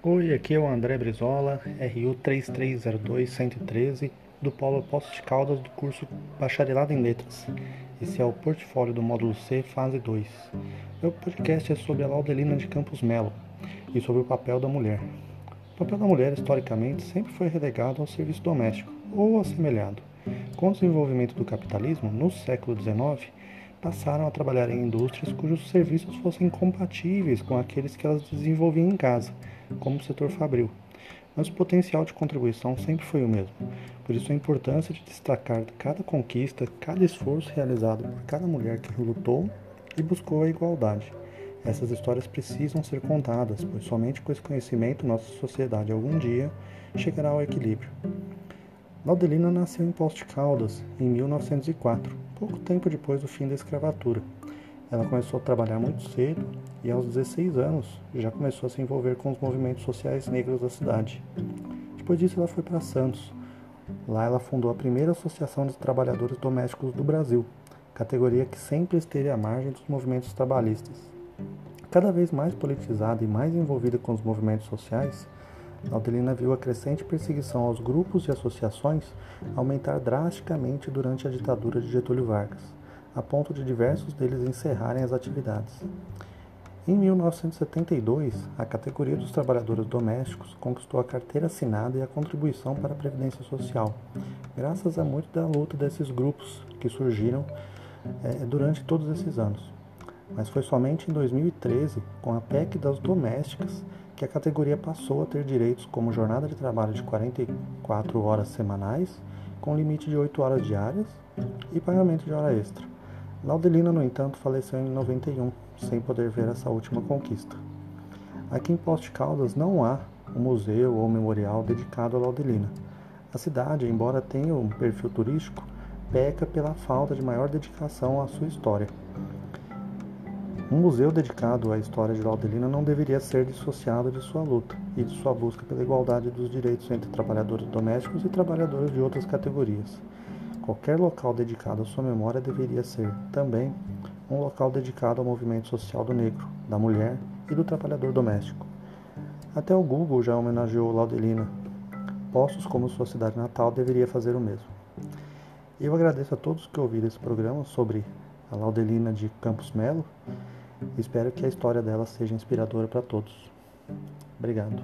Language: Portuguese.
Oi, aqui é o André Brizola, RU 3302-113, do Polo Poços de Caldas do curso Bacharelado em Letras. Esse é o portfólio do módulo C, fase 2. Meu podcast é sobre a Laudelina de Campos Melo e sobre o papel da mulher. O papel da mulher, historicamente, sempre foi relegado ao serviço doméstico ou assemelhado. Com o desenvolvimento do capitalismo, no século XIX, passaram a trabalhar em indústrias cujos serviços fossem compatíveis com aqueles que elas desenvolviam em casa como o setor fabril, mas o potencial de contribuição sempre foi o mesmo. Por isso a importância de destacar cada conquista, cada esforço realizado por cada mulher que lutou e buscou a igualdade. Essas histórias precisam ser contadas, pois somente com esse conhecimento nossa sociedade algum dia chegará ao equilíbrio. Laudelina nasceu em Poste Caldas em 1904, pouco tempo depois do fim da escravatura. Ela começou a trabalhar muito cedo e, aos 16 anos, já começou a se envolver com os movimentos sociais negros da cidade. Depois disso, ela foi para Santos. Lá, ela fundou a primeira Associação de Trabalhadores Domésticos do Brasil, categoria que sempre esteve à margem dos movimentos trabalhistas. Cada vez mais politizada e mais envolvida com os movimentos sociais, Laudelina viu a crescente perseguição aos grupos e associações aumentar drasticamente durante a ditadura de Getúlio Vargas a ponto de diversos deles encerrarem as atividades. Em 1972, a categoria dos trabalhadores domésticos conquistou a carteira assinada e a contribuição para a Previdência Social, graças a muito da luta desses grupos que surgiram é, durante todos esses anos. Mas foi somente em 2013, com a PEC das domésticas, que a categoria passou a ter direitos como jornada de trabalho de 44 horas semanais, com limite de 8 horas diárias, e pagamento de hora extra. Laudelina, no entanto, faleceu em 91, sem poder ver essa última conquista. Aqui em Poste Caldas não há um museu ou memorial dedicado a Laudelina. A cidade, embora tenha um perfil turístico, peca pela falta de maior dedicação à sua história. Um museu dedicado à história de Laudelina não deveria ser dissociado de sua luta e de sua busca pela igualdade dos direitos entre trabalhadores domésticos e trabalhadores de outras categorias. Qualquer local dedicado à sua memória deveria ser, também, um local dedicado ao movimento social do negro, da mulher e do trabalhador doméstico. Até o Google já homenageou Laudelina. Postos como sua cidade natal deveria fazer o mesmo. Eu agradeço a todos que ouviram esse programa sobre a Laudelina de Campos Melo. Espero que a história dela seja inspiradora para todos. Obrigado.